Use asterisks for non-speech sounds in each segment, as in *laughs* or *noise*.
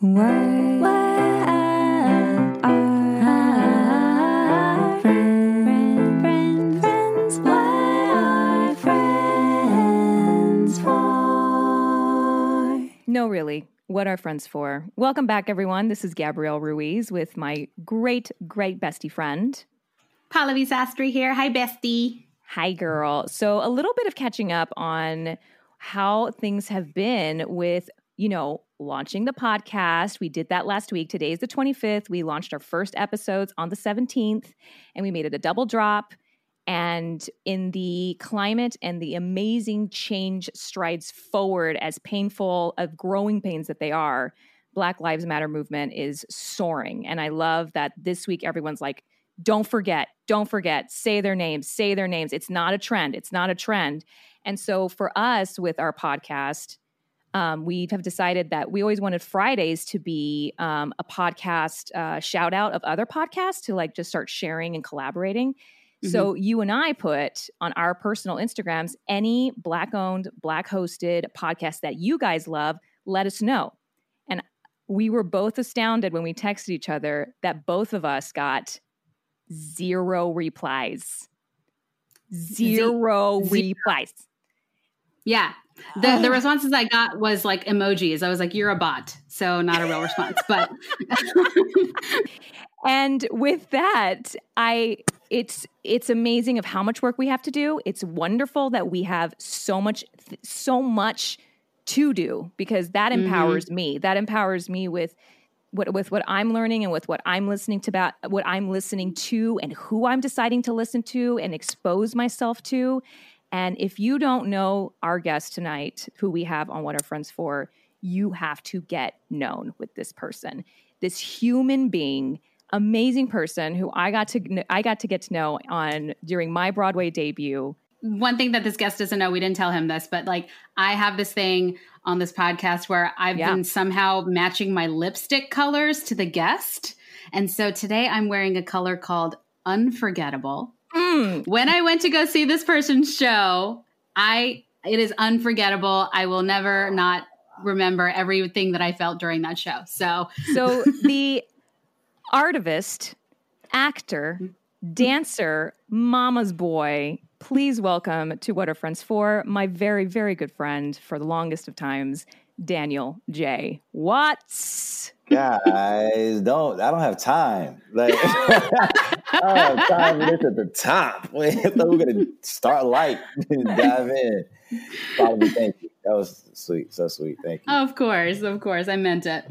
Why, why are friends, friends, friends? Why are friends for? No, really. What are friends for? Welcome back, everyone. This is Gabrielle Ruiz with my great, great bestie friend. Pallavi Sastry here. Hi, bestie. Hi, girl. So, a little bit of catching up on how things have been with, you know, launching the podcast. We did that last week. Today is the 25th. We launched our first episodes on the 17th, and we made it a double drop. And in the climate and the amazing change strides forward, as painful of growing pains that they are, Black Lives Matter movement is soaring. And I love that this week everyone's like, don't forget, don't forget, say their names, say their names. It's not a trend. It's not a trend. And so for us with our podcast, um, we have decided that we always wanted Fridays to be um, a podcast uh, shout out of other podcasts to like just start sharing and collaborating. So you and I put on our personal Instagrams any black owned, black hosted podcast that you guys love, let us know. And we were both astounded when we texted each other that both of us got zero replies. Zero Zero. replies. Yeah. The the responses I got was like emojis. I was like, "You're a bot," so not a real response. But *laughs* And with that, I it's it's amazing of how much work we have to do. It's wonderful that we have so much so much to do because that Mhm. empowers me. That empowers me with what with what I'm learning and with what I'm listening to about what I'm listening to and who I'm deciding to listen to and expose myself to. And if you don't know our guest tonight, who we have on What Are Friends For, you have to get known with this person. This human being, amazing person who I got to I got to get to know on during my Broadway debut. one thing that this guest doesn't know, we didn't tell him this, but like I have this thing on this podcast where I've Yeah. been somehow matching my lipstick colors to the guest. And so today I'm wearing a color called Unforgettable. Mm, when I went to go see this person's show, I it is unforgettable. I will never not remember everything that I felt during that show. So So the artivist, actor, dancer, mama's boy, please welcome to What Are Friends For, my very, very good friend for the longest of times, Daniel J. Watts. Guys, don't I don't have time. Like *laughs* I don't have time for this at the top. *laughs* I thought we were gonna start light and dive in. Probably thank you. That was sweet, so sweet. Thank you. of course, of course, I meant it.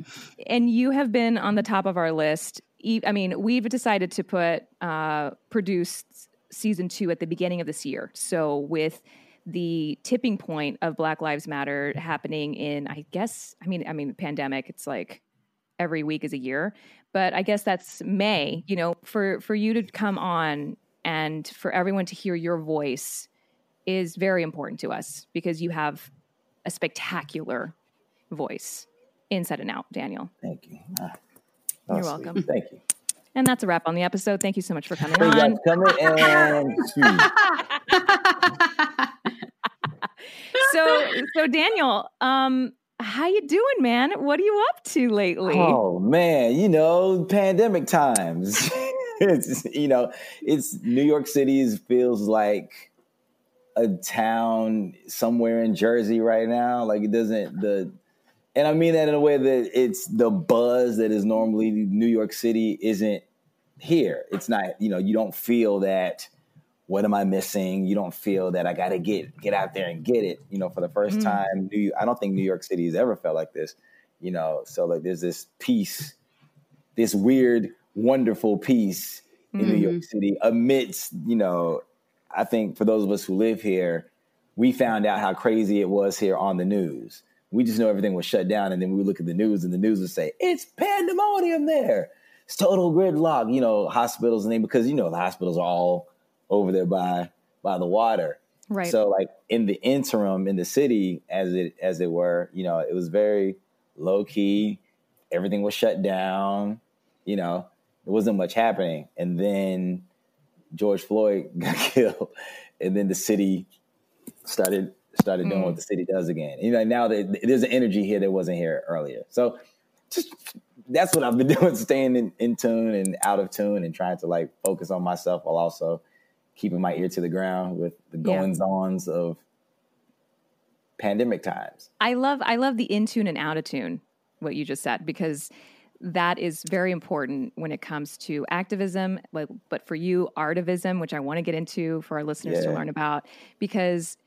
And you have been on the top of our list. I mean, we've decided to put uh, produce season two at the beginning of this year. So with the tipping point of Black Lives Matter happening in, I guess, I mean, I mean, the pandemic. It's like every week is a year, but I guess that's May. You know, for for you to come on and for everyone to hear your voice is very important to us because you have a spectacular voice inside and out, Daniel. Thank you. Ah, You're welcome. sweet. Thank you. And that's a wrap on the episode. Thank you so much for coming Thank on. coming and. *laughs* *laughs* So, so Daniel, um, how you doing, man? What are you up to lately? Oh man, you know, pandemic times. *laughs* *laughs* it's you know, it's New York City feels like a town somewhere in Jersey right now. Like it doesn't the and I mean that in a way that it's the buzz that is normally New York City isn't here. It's not, you know, you don't feel that what am I missing? You don't feel that I got to get get out there and get it. You know, for the first Mm. time, New, I don't think New York City has ever felt like this. You know, so like there's this peace, this weird, wonderful peace in New York City amidst. You know, I think for those of us who live here, we found out how crazy it was here on the news. We just know everything was shut down, and then we look at the news, and the news would say it's pandemonium there. It's total gridlock. You know, hospitals and they because you know the hospitals are all over there by by the water. right. So like in the interim in the city, as it as it were, you know, it was very low key. Everything was shut down. You know, It wasn't much happening. And then George Floyd *laughs* got killed, and then the city started started doing Mm. what the city does again. You know, now that there's an energy here that wasn't here earlier. So just that's what I've been *laughs* doing, staying in, in tune and out of tune and trying to like focus on myself while also keeping my ear to the ground with the goings ons of pandemic times. I love I love the in tune and out of tune what you just said because that is very important when it comes to activism, like but for you artivism, which I want to get into for our listeners to learn about because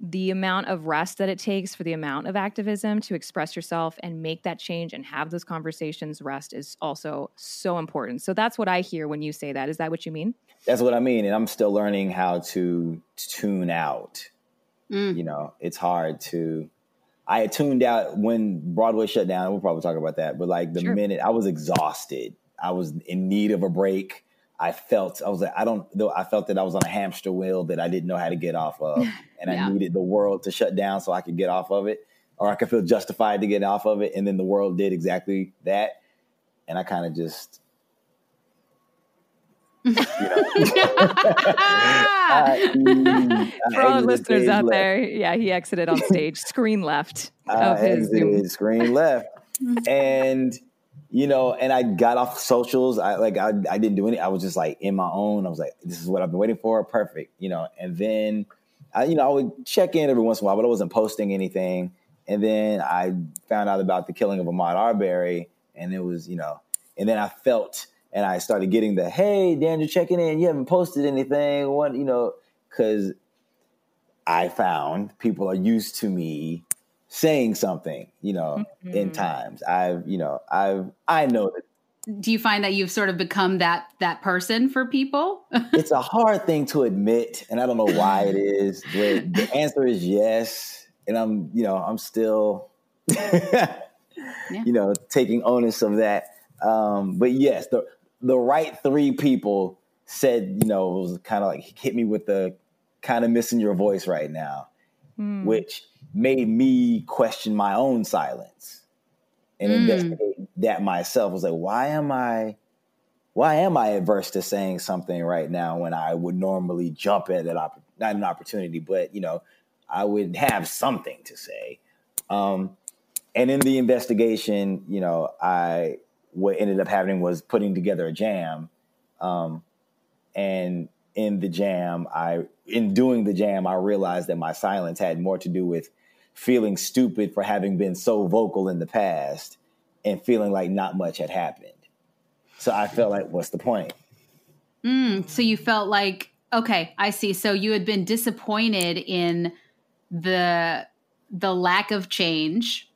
the amount of rest that it takes for the amount of activism to express yourself and make that change and have those conversations rest is also so important. So that's what I hear when you say that. Is that what you mean? That's what I mean. And I'm still learning how to tune out. Mm. You know, it's hard to. I had tuned out when Broadway shut down. We'll probably talk about that. But like the Sure. minute I was exhausted, I was in need of a break. I felt I was like I don't though I felt that I was on a hamster wheel that I didn't know how to get off of, *laughs* and Yeah. I needed the world to shut down so I could get off of it, or I could feel justified to get off of it. And then the world did exactly that, and I kind of just you know. *laughs* *laughs* I- For all listeners out left. there, yeah, he exited on stage, screen left I of his Zoom. screen left, and you know, and I got off socials. I like I, I didn't do any. I was just like in my own. I was like, this is what I've been waiting for. Perfect, you know. And then I, you know, I would check in every once in a while, but I wasn't posting anything. And then I found out about the killing of Ahmaud Arbery, and it was, you know, and then I felt, and I started getting the, hey, Dan, you're checking in. You haven't posted anything. What, you know, because I found people are used to me saying something, you know, in Mhm. times. I've, you know, I've, I know that Do you find that you've sort of become that that person for people? *laughs* it's a hard thing to admit, and I don't know why it is. But the *laughs* answer is yes, and I'm, you know, I'm still, *laughs* you know, taking onus of that. Um, but yes, the the right three people said, you know, it was kind of like hit me with the kind of missing your voice right now, Hmm. which made me question my own silence and Mm. investigate that myself. I was like, why am I? why am I adverse to saying something right now when I would normally jump at that not an opportunity, but you know, I would have something to say. Um, and in the investigation, you know, I what ended up happening was putting together a jam, um, and in the jam, I in doing the jam, I realized that my silence had more to do with feeling stupid for having been so vocal in the past and feeling like not much had happened. So I felt like, what's the point? Mm, so you felt like okay, I see. So you had been disappointed in the the lack of change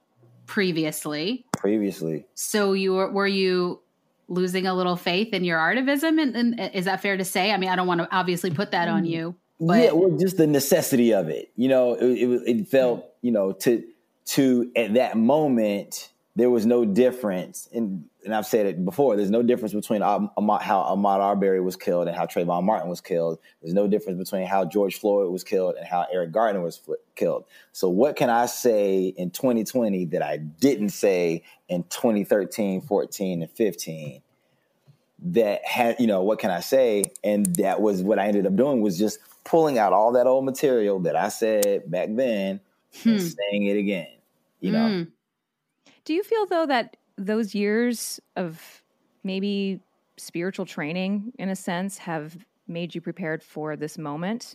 previously. Previously, So you were, were you losing a little faith in your artivism? And, and uh, is that fair to say? I mean, I don't want to obviously put that on mm-hmm. you. But- yeah, well, just the necessity of it. You know, it, it, it felt, mm-hmm. you know, to to at that moment there was no difference, and and I've said it before. There's no difference between how Ahmaud Arbery was killed and how Trayvon Martin was killed. There's no difference between how George Floyd was killed and how Eric Garner was fl- killed. So what can I say in 2020 that I didn't say in 2013, 14, and 15? That had you know what can i say and that was what i ended up doing was just pulling out all that old material that i said back then and Hmm. saying it again you know Mm. Do you feel though that those years of maybe spiritual training, in a sense, have made you prepared for this moment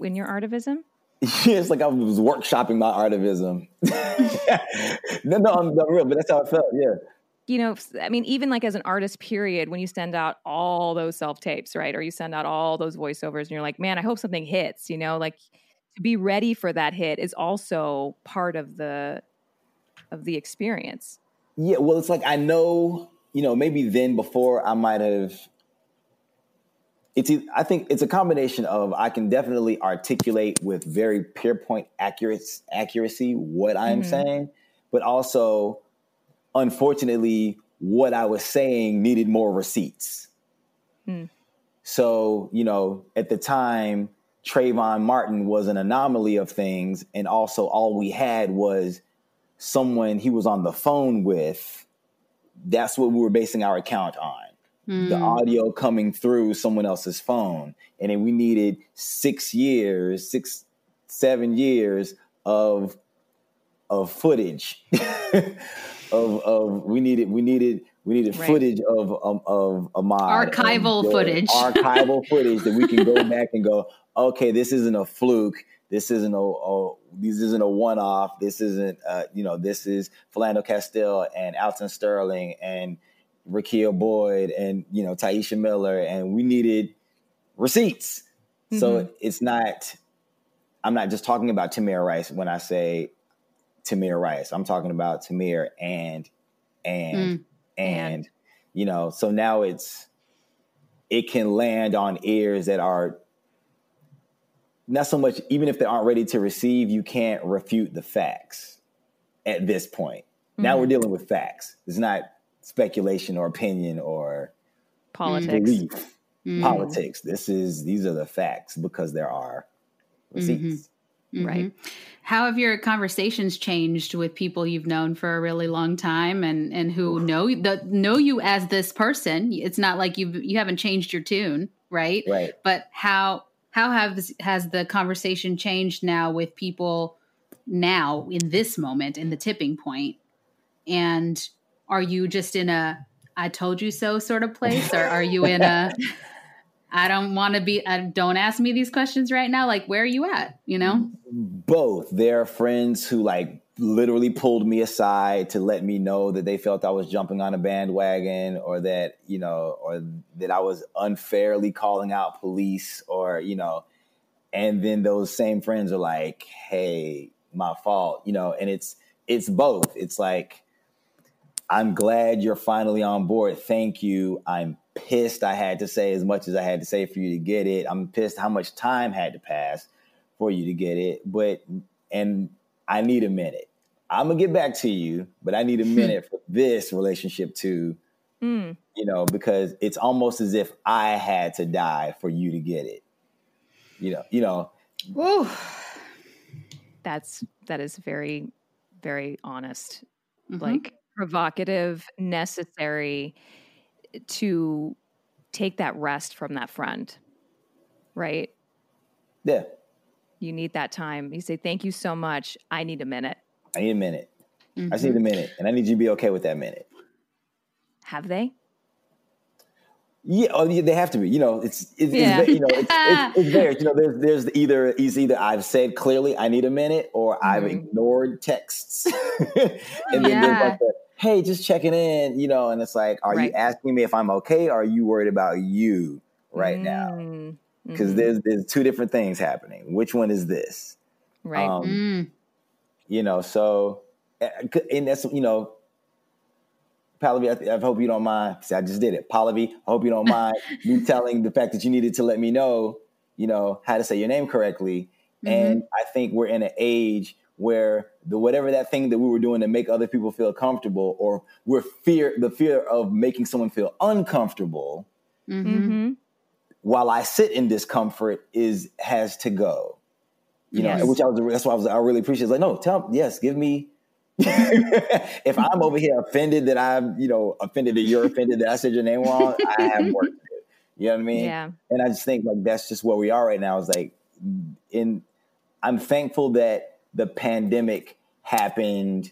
in your artivism? *laughs* it's like i was workshopping my artivism *laughs* *laughs* no no i'm, I'm real but that's how it felt yeah You know, I mean, even like as an artist, period, when you send out all those self tapes, right, or you send out all those voiceovers, and you're like, man, I hope something hits. You know, like to be ready for that hit is also part of the of the experience. Yeah, well, it's like I know, you know, maybe then before I might have. It's. I think it's a combination of I can definitely articulate with very pinpoint accuracy, accuracy what I'm Mhm. saying, but also, unfortunately, what I was saying needed more receipts. Hmm. So you know, at the time, Trayvon Martin was an anomaly of things, and also all we had was someone he was on the phone with. That's what we were basing our account on. The Mm. audio coming through someone else's phone. And then we needed six years, six, seven years of of footage *laughs* of of we needed we needed we needed Right. footage of um, of Ahmaud Archival footage. *laughs* archival footage that we can go back and go okay this isn't a fluke this isn't a, a this isn't a one off this isn't uh, you know this is Philando Castile and Alton Sterling and Rekia Boyd and you know Tyisha Miller and we needed receipts so it's not I'm not just talking about Tamir Rice when I say Tamir Rice. I'm talking about Tamir and and mm. and And. you know, so now it's it can land on ears that are not so much even if they aren't ready to receive, you can't refute the facts at this point. Now we're mm-hmm. dealing with facts. It's not speculation or opinion or Politics. belief, Mm. politics. This is these are the facts because there are receipts. Mm-hmm. Right. Mhm. How have your conversations changed with people you've known for a really long time and and who know the, know you as this person? It's not like you've you haven't changed your tune, right? Right. But how how has has the conversation changed now with people now in this moment in the tipping point? And are you just in a I told you so sort of place or are you in a *laughs* I don't want to be uh, don't ask me these questions right now like where are you at, you know? both. There are friends who like literally pulled me aside to let me know that they felt I was jumping on a bandwagon or that, you know, or that I was unfairly calling out police or, you know, and then those same friends are like, "Hey, my fault," you know, and it's it's both. It's like I'm glad you're finally on board. Thank you. I'm pissed I had to say as much as I had to say for you to get it. I'm pissed how much time had to pass for you to get it. But and I need a minute. I'm gonna get back to you, but I need a minute for this relationship to, Mm. you know, because it's almost as if I had to die for you to get it. You know, you know, Woo. That's that is very, very honest. Mhm. Like provocative, necessary to take that rest from that friend. Right? yeah, You need that time. You say, Thank you so much. I need a minute. I need a minute. I just Mhm. need a minute, and I need you to be okay with that minute. Have they? Yeah, oh, yeah, they have to be. You know, it's it's, Yeah. it's you know it's, it's, *laughs* it's there. You know, there's there's either it's either I've said clearly I need a minute, or I've Mhm. ignored texts, *laughs* and then there's Yeah. like the, hey, just checking in. You know, and it's like, are Right. you asking me if I'm okay? Or are you worried about you right now? Mm. Because Mhm. there's there's two different things happening. Which one is this? right. Um, Mm. you know so uh, and that's you know Pallavi, I, I hope you don't mind. See, I just did it. Pallavi, I hope you don't *laughs* mind me telling the fact that you needed to let me know, you know, how to say your name correctly. And I think we're in an age where the whatever that thing that we were doing to make other people feel comfortable, or we're fear the fear of making someone feel uncomfortable Mhm. hmm while I sit in discomfort is has to go. You know, which I was that's why I was I really appreciate. It's like, no, tell yes, give me. *laughs* if I'm over here offended that I'm, you know, offended that you're offended that I said your name wrong, I have work to do. You know what I mean? Yeah. And I just think like that's just where we are right now. Is like, in I'm thankful that the pandemic happened.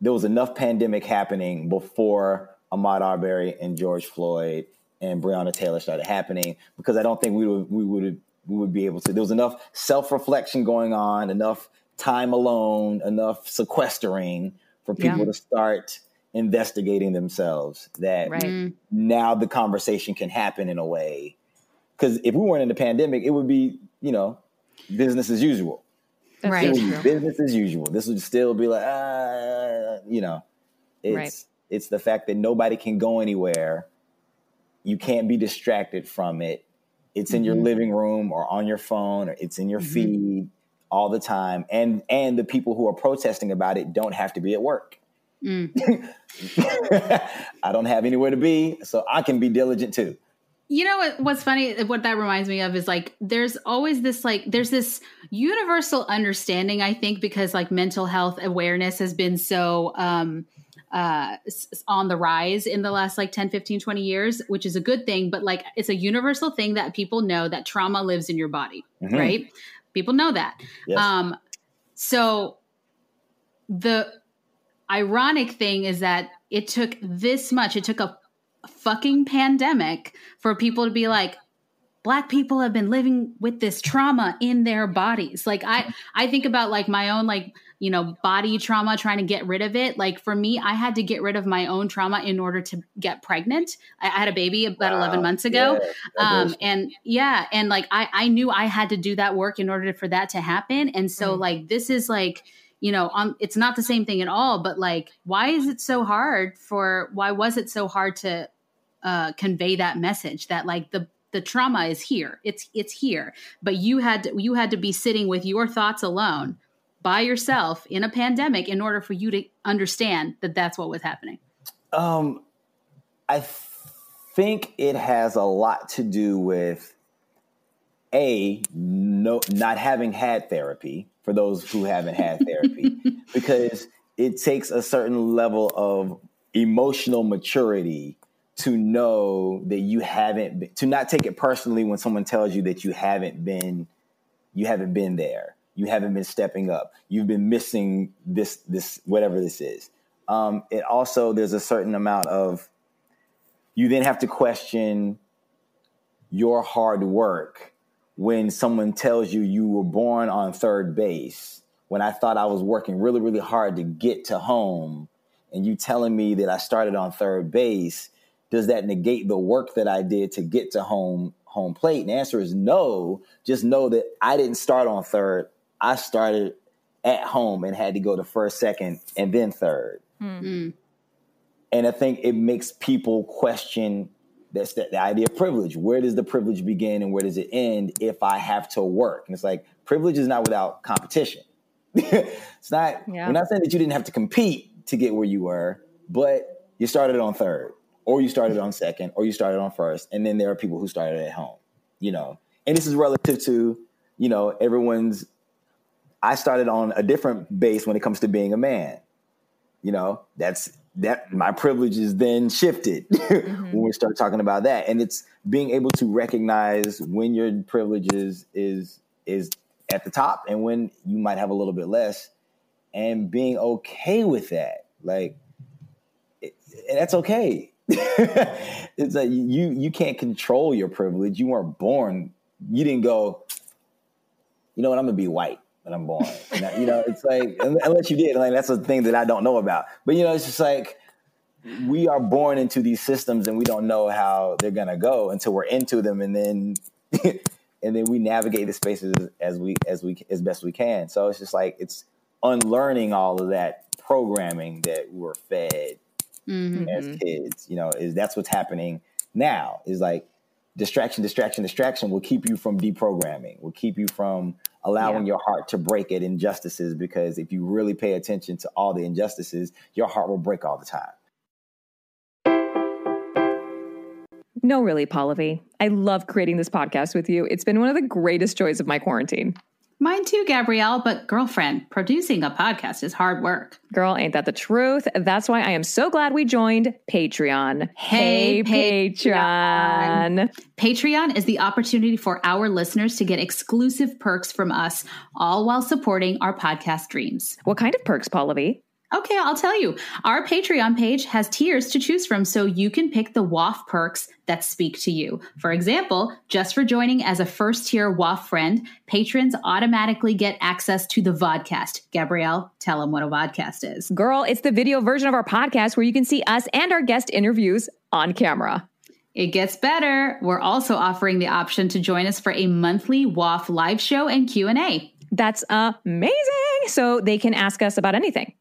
There was enough pandemic happening before Ahmaud Arbery and George Floyd and Breonna Taylor started happening because I don't think we would we would we would be able to. There was enough self reflection going on, enough time alone, enough sequestering for Yeah. people to start investigating themselves. That Right. Mm. now the conversation can happen in a way. Because if we weren't in the pandemic, it would be you know business as usual. That's Right. So true. business as usual. This would still be like, ah, you know, it's Right. it's the fact that nobody can go anywhere. You can't be distracted from it. It's in your Mhm. living room or on your phone or it's in your Mhm. feed all the time. And and the people who are protesting about it don't have to be at work. Mm. *laughs* I don't have anywhere to be, so I can be diligent too. You know what, what's funny? What that reminds me of is like there's always this like there's this universal understanding. I think because like mental health awareness has been so um, uh, on the rise in the last like 10, 15, 20 years, which is a good thing. But like it's a universal thing that people know that trauma lives in your body, Mhm. right? People know that. Yes. Um, so the ironic thing is that it took this much. It took a fucking pandemic for people to be like, black people have been living with this trauma in their bodies. Like i i think about like my own like you know body trauma trying to get rid of it. Like for me i had to get rid of my own trauma in order to get pregnant. I, I had a baby about Wow. 11 months ago. Yeah, um and yeah and like i i knew i had to do that work in order for that to happen. And so Mm. like this is like you know on it's not the same thing at all but like why is it so hard for why was it so hard to uh convey that message that like the the trauma is here it's it's here but you had to, you had to be sitting with your thoughts alone by yourself in a pandemic in order for you to understand that that's what was happening? Um, I th- think it has a lot to do with a no not having had therapy for those who haven't had therapy *laughs* because it takes a certain level of emotional maturity to know that you haven't been, to not take it personally when someone tells you that you haven't been you haven't been there. You haven't been stepping up. You've been missing this this whatever this is. Um, it also there's a certain amount of you then have to question your hard work when someone tells you you were born on third base when i thought i was working really really hard to get to home and you telling me that i started on third base does that negate the work that i did to get to home home plate? And the answer is no. Just know that i didn't start on third. I started at home and had to go to first second and then third. Mm. and I think it makes people question that's the, the idea of privilege. Where does the privilege begin and where does it end if I have to work? And it's like privilege is not without competition. *laughs* it's not. Yeah. We're not saying that you didn't have to compete to get where you were, but you started on third, or you started on second, or you started on first, and then there are people who started at home. You know, and this is relative to you know everyone's. I started on a different base when it comes to being a man you know that's that my privileges then shifted *laughs* mm-hmm. when we start talking about that. And it's being able to recognize when your privileges is is at the top and when you might have a little bit less and being okay with that. Like it, and that's okay. *laughs* It's like you you can't control your privilege. You weren't born. You didn't go you know what? I'm gonna be white when i'm born. You know it's like unless you did like that's a thing that i don't know about. But you know it's just like we are born into these systems and we don't know how they're gonna go until we're into them and then *laughs* and then we navigate the spaces as we as we as best we can. So it's just like it's unlearning all of that programming that we're fed Mhm. as kids. You know is that's what's happening now. Is like distraction distraction distraction will keep you from deprogramming will keep you from allowing your heart to break at injustices because if you really pay attention to all the injustices your heart will break all the time No, really, Pallavi. I love creating this podcast with you. It's been one of the greatest joys of my quarantine. Mine too, Gabrielle, but girlfriend, producing a podcast is hard work. Girl, ain't that the truth? That's why I am so glad we joined Patreon. Hey, Patreon. Patreon is the opportunity for our listeners to get exclusive perks from us, all while supporting our podcast dreams. What kind of perks, Pallavi? Okay, I'll tell you. Our Patreon page has tiers to choose from, so you can pick the WAF perks that speak to you. For example, just for joining as a first tier WAF friend, patrons automatically get access to the vodcast. Gabrielle, tell them what a vodcast is. Girl, it's the video version of our podcast where you can see us and our guest interviews on camera. It gets better. We're also offering the option to join us for a monthly WAF live show and Q&A. That's amazing. So they can ask us about anything.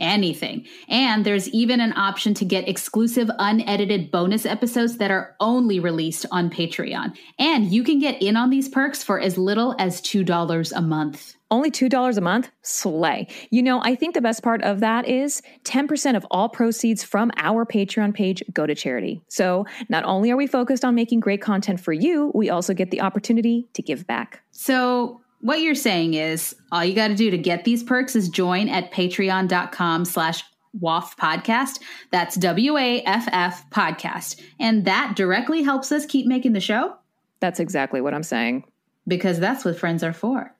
Anything. And there's even an option to get exclusive unedited bonus episodes that are only released on Patreon. And you can get in on these perks for as little as $2 a month. Only $2 a month? Slay. You know, I think the best part of that is 10% of all proceeds from our Patreon page go to charity. So not only are we focused on making great content for you, we also get the opportunity to give back. So what you're saying is all you got to do to get these perks is join at patreon.com slash WAF podcast. That's W-A-F-F podcast. And that directly helps us keep making the show That's exactly what I'm saying. because that's what friends are for.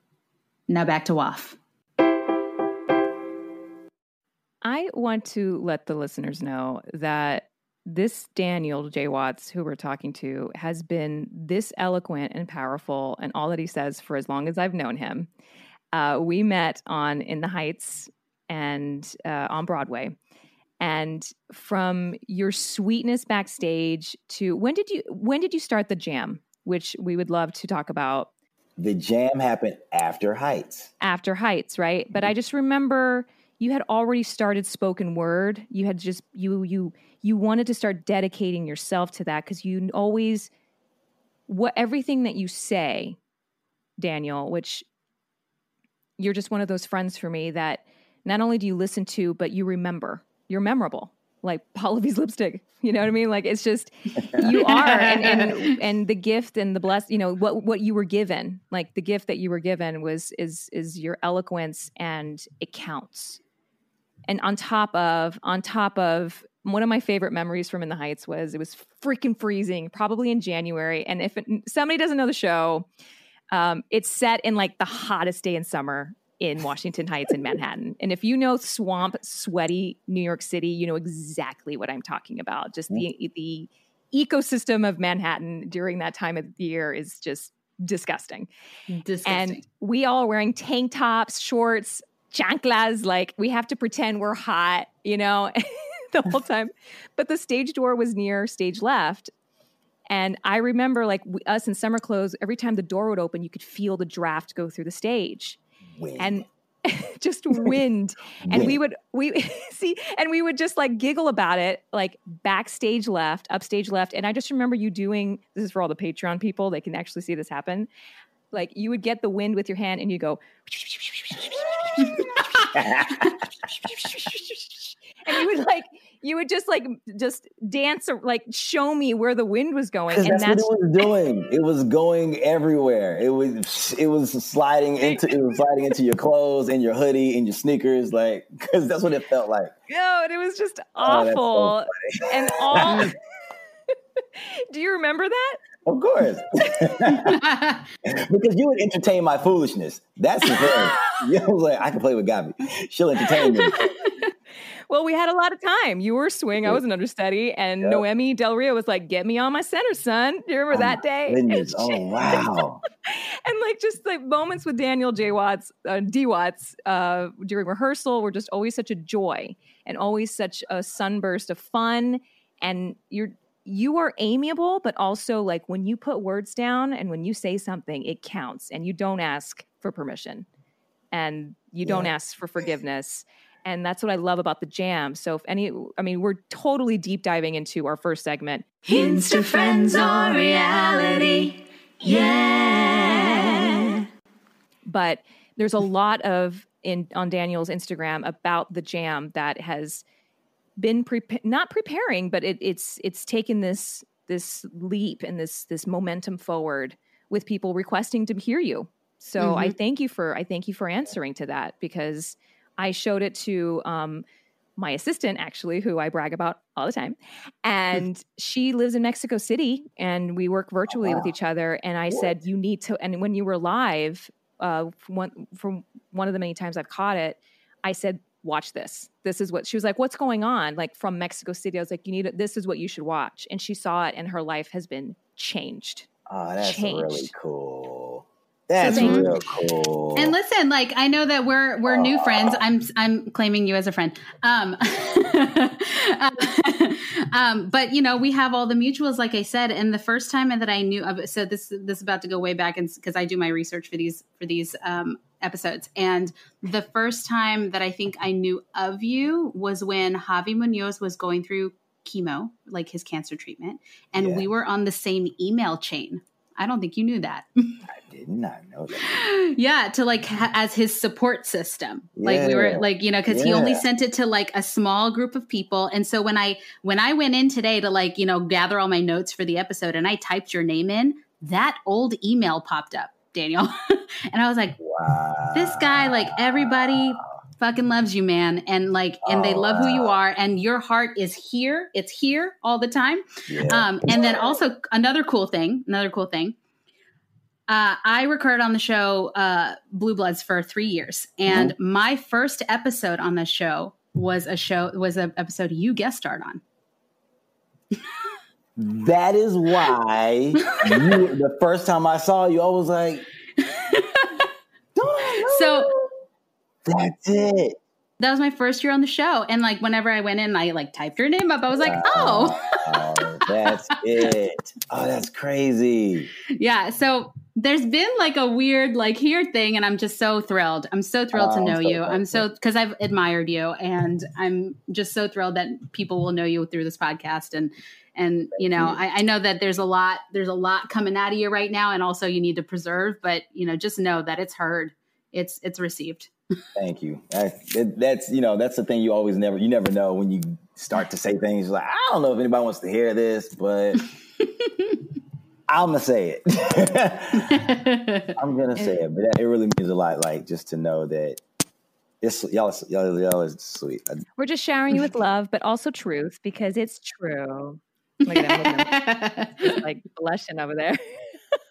Now back to WAF. I want to let the listeners know that this Daniel J. Watts, who we're talking to, has been this eloquent and powerful and all that he says for as long as I've known him. Uh, we met on In the Heights and uh, on Broadway. And from your sweetness backstage to when did you when did you start the jam, which we would love to talk about The jam happened after Heights. after Heights, right? But I just remember you had already started spoken word. You had just you you you wanted to start dedicating yourself to that because you always what everything that you say, Daniel, which you're just one of those friends for me that not only do you listen to, but you remember. You're memorable. Like *laughs* Pallavi's lipstick. You know what I mean? Like it's just you *laughs* are and, and and the gift and the bless, you know, what what you were given. Like the gift that you were given was is is your eloquence and it counts. And on top of on top of one of my favorite memories from In the Heights was it was freaking freezing, probably in January. And if it, somebody doesn't know the show, um, it's set in like the hottest day in summer in Washington Heights in Manhattan. *laughs* And if you know swamp, sweaty New York City, you know exactly what I'm talking about. Just the the ecosystem of Manhattan during that time of the year is just disgusting. Disgusting. And we all are wearing tank tops, shorts, chanclas, like we have to pretend we're hot, you know, *laughs* the whole time. But the stage door was near stage left. And I remember like we, us in summer clothes, every time the door would open, you could feel the draft go through the stage When? and *laughs* just *laughs* wind and we would we see and we would just like giggle about it like backstage left upstage left and i just remember you doing this is for all the patreon people they can actually see this happen like you would get the wind with your hand and you go *laughs* and you would like you would just like just dance or like show me where the wind was going and that's, that's what it was doing. It was going everywhere. It was it was sliding into it was sliding into your clothes and your hoodie and your sneakers, like because that's what it felt like. no and it was just Oh, so awful and all *laughs* *laughs* do you remember that Of course, *laughs* *laughs* because you would entertain my foolishness. That's the thing. *laughs* You was like, I can play with Gabi. She'll entertain me. Well, we had a lot of time. You were swing. I was an understudy. And Yep. Noemi Del Rio was like, get me on my center, son. Do you remember Oh that day? Goodness. Oh wow. and like just like moments with Daniel J. Watts, uh, D. Watts uh, during rehearsal were just always such a joy and always such a sunburst of fun. And you're, you are amiable, but also like when you put words down and when you say something, it counts and you don't ask for permission and you don't Yeah. ask for *laughs* forgiveness. And that's what I love about the jam. So, if any, I mean, we're totally deep diving into our first segment. Insta friends or reality. Yeah. but there's a lot of in on Daniel's Instagram about the jam that has been prepa- not preparing, but it, it's it's taken this this leap and this this momentum forward with people requesting to hear you. So I thank you for I thank you for answering to that because I showed it to um, my assistant actually, who I brag about all the time, and *laughs* she lives in Mexico City, and we work virtually with wow. each other. And I said, you need to. And when you were live, uh, from one from one of the many times I've caught it, I said, watch this. This is what she was like. What's going on? Like from Mexico City, I was like, you need. it. This is what you should watch. And she saw it, and her life has been changed. Oh, that's really cool. That's thank you. real cool. And listen, like I know that we're we're new friends. I'm I'm claiming you as a friend. Um, *laughs* *laughs* um, but you know we have all the mutuals, like I said. And the first time that I knew of, so this this is about to go way back, and because I do my research for these for these um, episodes. And the first time that I think I knew of you was when Javi Munoz was going through chemo, like his cancer treatment, and Yeah. we were on the same email chain. I don't think you knew that. *laughs* Did not I know that. yeah to like ha- as his support system like we were like you know because he only sent it to like a small group of people and so when i when i went in today to like you know gather all my notes for the episode and i typed your name in that old email popped up daniel *laughs* and i was like Wow. this guy like everybody fucking loves you man and like and they Oh, love who you are and your heart is here it's here all the time Yeah. um, and then also another cool thing, another cool thing. Uh, I recorded on the show uh, Blue Bloods for three years, and my first episode on the show was a show was an episode you guest starred on. *laughs* That is why you, the first time I saw you, I was like, *laughs* so that's it. That was my first year on the show, and like whenever I went in, I like typed your name up. I was like, oh, oh that's it. Oh, that's crazy. *laughs* Yeah. So there's been like a weird like here thing, and I'm just so thrilled. I'm so thrilled oh, to know I'm so you. I'm so because I've admired you, and I'm just so thrilled that people will know you through this podcast and and you know I, I, know that there's a lot there's a lot coming out of you right now and also you need to preserve but you know just know that it's heard. It's it's received. Thank you. That, that's you know that's the thing you always never you never know when you start to say things like i don't know if anybody wants to hear this but *laughs* i'm gonna say it *laughs* i'm gonna say it but it really means a lot like just to know that it's y'all, y'all, y'all is sweet. We're just showering you with love, but also truth because it's true. Look at him, *laughs* like blushing over there.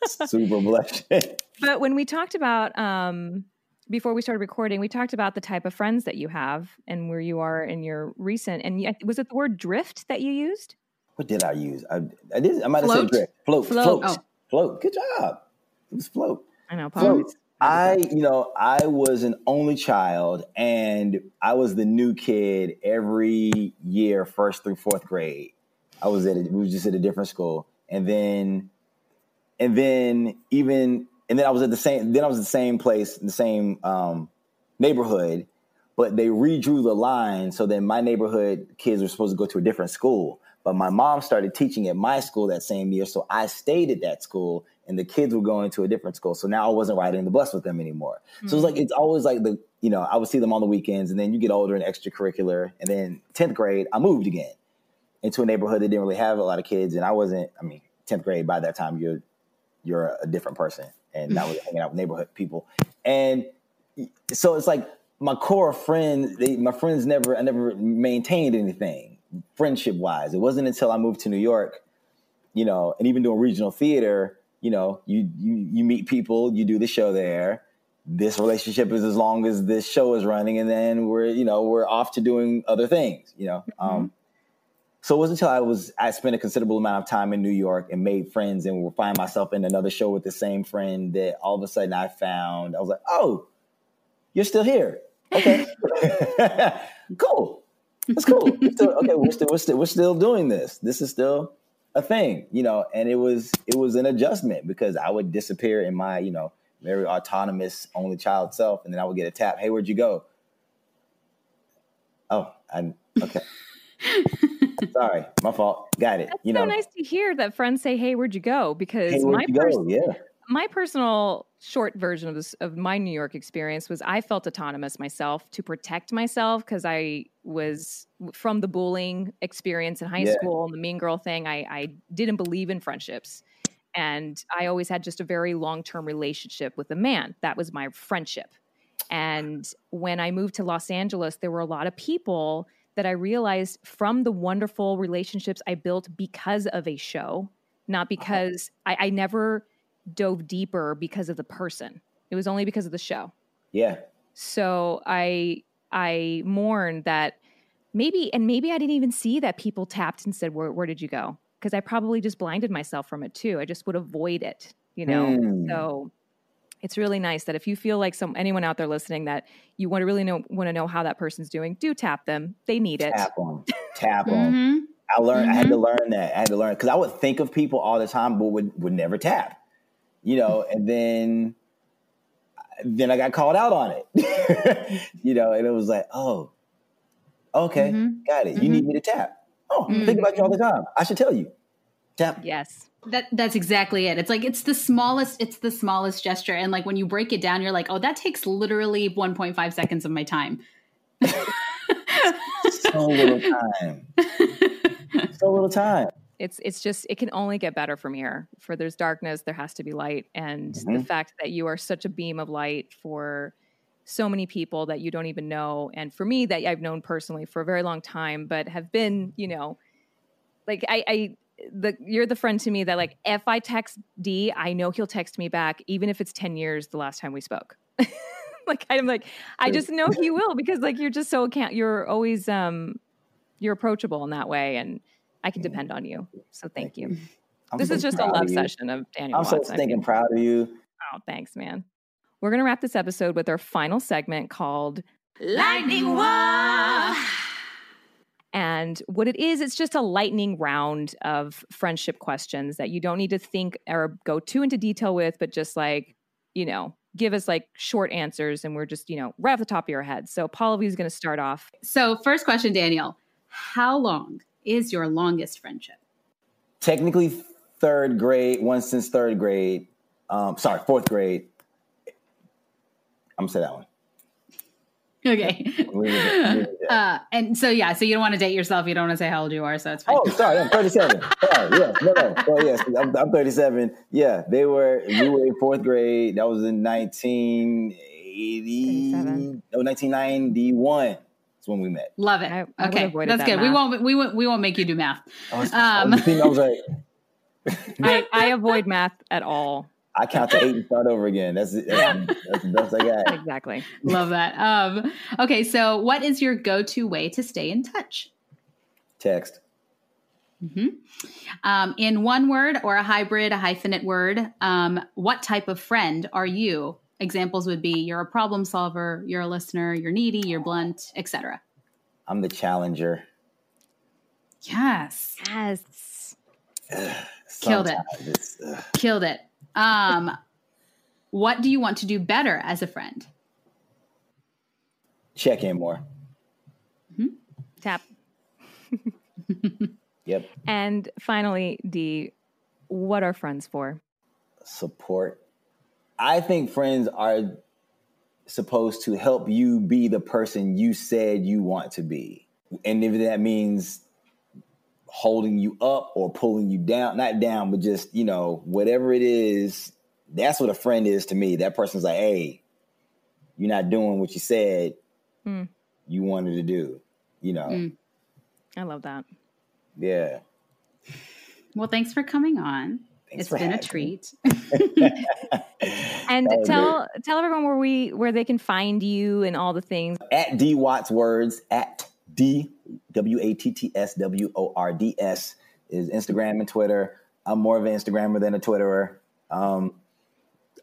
*laughs* Super blushing. But when we talked about um, before we started recording, we talked about the type of friends that you have and where you are in your recent. And was it the word drift that you used? What did I use? I, I did. I might have said. Float. Float. Float. Oh. float. Good job. It was float. I know. Float. I, you know, I was an only child and I was the new kid every year, first through fourth grade. I was at a, we was just at a different school, and then, and then even and then I was at the same then I was at the same place, the same um, neighborhood, but they redrew the line so then my neighborhood kids were supposed to go to a different school. But my mom started teaching at my school that same year, so I stayed at that school, and the kids were going to a different school. So now I wasn't riding the bus with them anymore. Mm-hmm. So it's like it's always like the you know I would see them on the weekends, and then you get older and extracurricular, and then tenth grade I moved again into a neighborhood that didn't really have a lot of kids, and I wasn't. I mean, tenth grade by that time you're you're a different person, and I was *laughs* hanging out with neighborhood people, and so it's like my core friends. They, my friends never. I never maintained anything friendship wise. It wasn't until I moved to New York, you know, and even doing regional theater. You know, you you you meet people, you do the show there. This relationship is as long as this show is running, and then we're you know we're off to doing other things. You know, mm-hmm. um, so it wasn't until I was I spent a considerable amount of time in New York and made friends and would find myself in another show with the same friend that all of a sudden I found I was like, oh, you're still here. Okay, *laughs* *laughs* cool. That's cool. We're still, okay, we're still, we're still we're still doing this. This is still a thing, you know. And it was it was an adjustment because I would disappear in my you know very autonomous only child self, and then I would get a tap. Hey, where'd you go? Oh, I'm okay. *laughs* Sorry, my fault. Got it. That's you so know, nice to hear that friends say, "Hey, where'd you go?" Because hey, my pers- go? yeah, my personal short version of this of my New York experience was I felt autonomous myself to protect myself because I was from the bullying experience in high yeah. school and the mean girl thing. I, I didn't believe in friendships. And I always had just a very long term relationship with a man. That was my friendship. And when I moved to Los Angeles, there were a lot of people that I realized from the wonderful relationships I built because of a show, not uh-huh. because I, I never dove deeper because of the person. It was only because of the show. Yeah. So I I mourn that maybe and maybe I didn't even see that people tapped and said, Where, where did you go? Because I probably just blinded myself from it too. I just would avoid it, you know? Mm. So it's really nice that if you feel like some anyone out there listening that you want to really know want to know how that person's doing, do tap them. They need it. Tap them. Tap them. mm-hmm. I learned. Mm-hmm. I had to mm-hmm. learn that. I had to learn because I would think of people all the time, but would would never tap. You know, and then then I got called out on it. *laughs* you know, and it was like, oh, okay, mm-hmm. got it. You need me to tap. Oh, think about you all the time. I should tell you. Tap. Yes. That that's exactly it. It's like it's the smallest it's the smallest gesture and like when you break it down you're like, "Oh, that takes literally 1.5 seconds of my time." *laughs* so little time. *laughs* so little time. It's it's just it can only get better from here. For there's darkness, there has to be light and mm-hmm. the fact that you are such a beam of light for so many people that you don't even know and for me that I've known personally for a very long time but have been, you know, like I, I the you're the friend to me that like if I text D, I know he'll text me back, even if it's ten years the last time we spoke. *laughs* like I'm like I just know he will because like you're just so account you're always um you're approachable in that way and I can mm. depend on you. So thank you. I'm This so is just a love of session of Daniel I'm so Watts. I stinking mean, proud of you. oh, thanks, man. We're gonna wrap this episode with our final segment called Lightning War. And what it is, it's just a lightning round of friendship questions that you don't need to think or go too into detail with, but just like, you know, give us like short answers and we're just, you know, right off the top of your head. So Paula is going to start off. So, first question, Daniel. How long is your longest friendship? Technically, third grade, one since third grade. Um, sorry, fourth grade. I'm gonna say that one. Okay. *laughs* Leave it- leave it. Uh, and so, yeah, so you don't want to date yourself. You don't want to say how old you are. So it's fine. Oh, sorry, I'm 37. *laughs* Sorry, yeah, no, no. Oh, yes, I'm, I'm 37. Yeah, they were. We were in fourth grade. That was in 1980. 37. No, 1991. That's when we met. Love it. I- I okay, avoided that's that good. We won't. We won't. We won't make you do math. I was, Um. I was, like, *laughs* I, I avoid math at all. I count to eight and start over again. That's. That's, that's the best I got. Exactly. Love that. Um, okay, so what is your go-to way to stay in touch? Text. Um, in one word or a hybrid, a hyphenate word, um, what type of friend are you? Examples would be you're a problem solver, you're a listener, you're needy, you're blunt, etc. I'm the challenger. Yes, Yes. Killed it. Sometimes ugh. killed it. Um, what do you want to do better as a friend? check in more. Tap. *laughs* Yep. And finally, D, what are friends for? support. I think friends are supposed to help you be the person you said you want to be. And if that means holding you up or pulling you down, not down, but just, you know, whatever it is, that's what a friend is to me. That person's like, hey, you're not doing what you said Hmm. you wanted to do, you know? Mm. I love that. Yeah. Well, thanks for coming on. Thanks it's been a treat. *laughs* And tell tell everyone where we where they can find you and all the things. at D Watts Words at D W A T T S W O R D S is Instagram and Twitter. I'm more of an Instagrammer than a Twitterer. Um,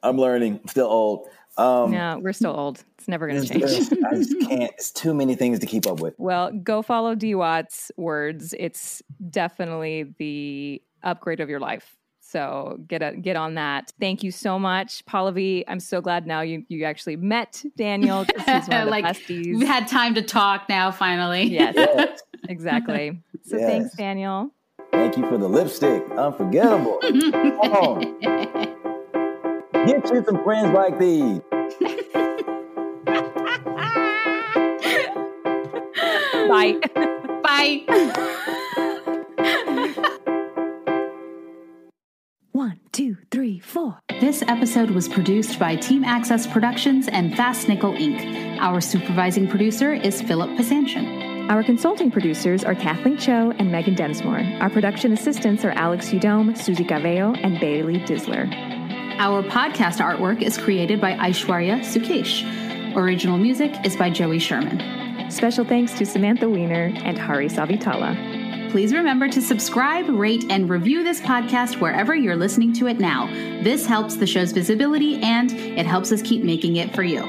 I'm learning. I'm still old. Um, no, we're still old. It's never going to change. just- I just can't. It's too many things to keep up with. Well, go follow D Watts words. It's definitely the upgrade of your life. So get a, get on that. Thank you so much, Paula I'm so glad now you you actually met Daniel. He's one of the *laughs* Like, besties. We've had time to talk now, finally. yes, Yes. exactly. So Yes. thanks, Daniel. Thank you for the lipstick. Unforgettable. Come on. Get you some friends like these. Bye. Bye. *laughs* two, three, four. This episode was produced by Team Access Productions and Fast Nickel Inc. Our supervising producer is Philip Pasanshin. Our consulting producers are Kathleen Cho and Megan Densmore. Our production assistants are Alex Udome, Susie Gaveo, and Bailey Disler. Our podcast artwork is created by Aishwarya Sukesh. Original music is by Joey Sherman. Special thanks to Samantha Weiner and Hari Savitala. Please remember to subscribe, rate, and review this podcast wherever you're listening to it now. This helps the show's visibility and it helps us keep making it for you.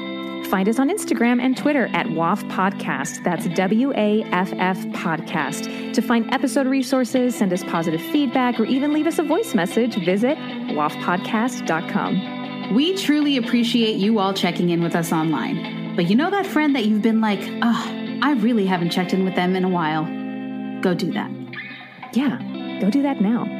Find us on Instagram and Twitter at WAF Podcast. That's W A F F Podcast. To find episode resources, send us positive feedback, or even leave us a voice message, visit wafpodcast.com. We truly appreciate you all checking in with us online. But you know that friend that you've been like, oh, I really haven't checked in with them in a while? Go do that. Yeah, go do that now.